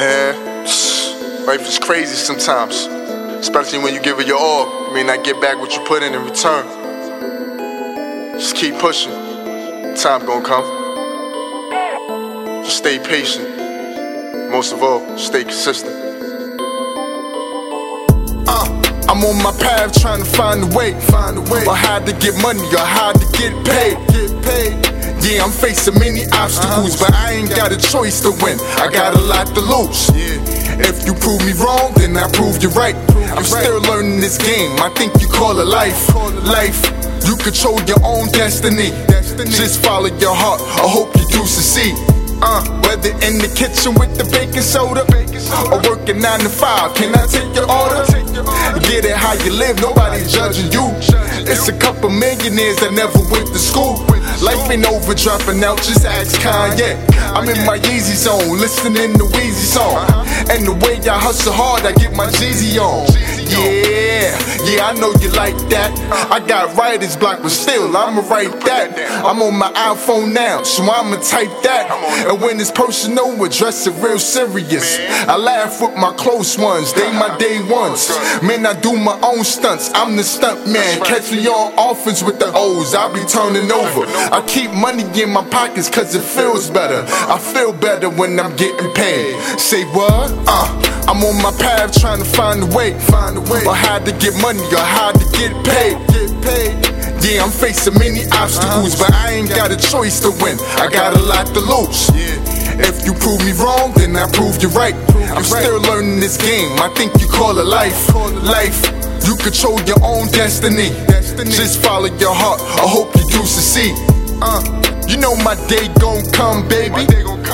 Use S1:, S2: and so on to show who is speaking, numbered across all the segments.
S1: Man, life is crazy sometimes. Especially when you give it your all. You may not get back what you put in in return. Just keep pushing. Time gonna come. Just stay patient. Most of all, stay consistent. I'm on my path trying to find a way, find a way, or how to get money, or how to get paid, get paid. Yeah, I'm facing many obstacles, but I ain't got a choice to win. I got a lot to lose. If you prove me wrong, then I prove you right. I'm still learning this game. I think you call it life. Life. You control your own destiny. Just follow your heart. I hope you do succeed. Uh, whether in the kitchen with the baking soda or working nine to five, can I take your order? Get it how you live, nobody judging you. It's a couple millionaires that never went to school. Life ain't over, dropping out, just ask Kanye. I'm in my Yeezy zone, listening to Weezy song. And the way I hustle hard, I get my Jeezy on. Yeah, yeah, I know you like that. I got writer's block, but still, I'ma write that. I'm on my iPhone now, so I'ma type that. And when it's personal, address it real serious. I laugh with my close ones, they my day ones. Man, I do my own stunts, I'm the stunt man. Catch me on offense with the O's, I be turning over. I keep money in my pockets cause it feels better. I feel better when I'm getting paid. Say what? Uh, I'm on my path trying to find a way, find a way, or how to get money, or how to get paid, get paid. Yeah, I'm facing many obstacles, but I ain't got a choice to win. I got a lot to lose. If you prove me wrong, then I prove you right. I'm still learning this game. I think you call it life. Life. You control your own destiny. Just follow your heart. I hope you do succeed. Uh, you know my day gon' come, baby.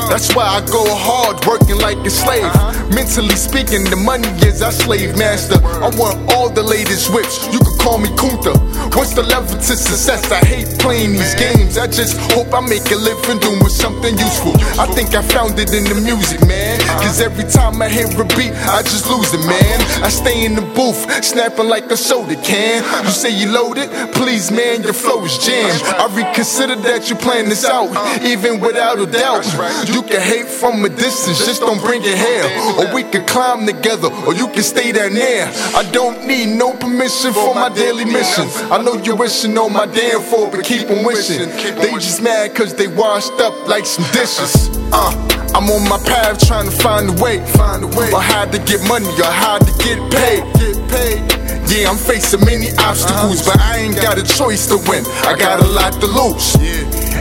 S1: That's why I go hard, working like a slave. Mentally speaking, the money is our slave master. I want all the latest whips. You could call me Kunta. What's the level to success? I hate playing these games. I just hope I make a living doing something useful. I think I found it in the music, man. Cause every time I hear a beat, I just lose it, man. I stay in the booth, snapping like a soda can. You say you loaded? Please, man, your flow is jammed. I reconsider that you plan this out, even without a doubt. You can hate from a distance, just don't bring it here. Or we can climb together, or you can stay down there. I don't need no permission for my daily mission. I know you're wishing on my damn for, but keep on wishing. They just mad cause they washed up like some dishes. Uh, I'm on my path trying to find a way, find a way, or how to get money, or how to get paid, get paid. Yeah, I'm facing many obstacles, but I ain't got a choice to win. I got a lot to lose.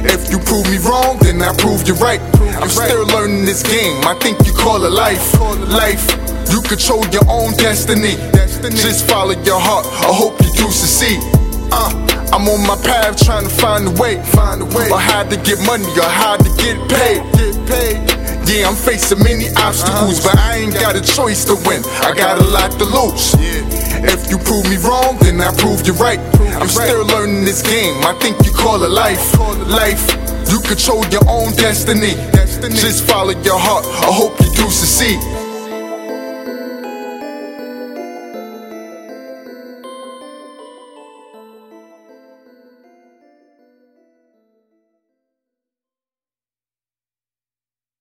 S1: If you prove me wrong, then I prove you right. I'm still learning this game. I think you call it life. Life. You control your own destiny. Just follow your heart. I hope you do succeed. Uh, I'm on my path trying to find a way, find a way, or how to get money, or how to get paid, get paid. Yeah, I'm facing many obstacles, but I ain't got a choice to win. I got a lot to lose. If you prove me wrong, then I prove you right. I'm still learning this game. I think you call it life. Life. You control your own destiny. Just follow your heart. I hope you do succeed.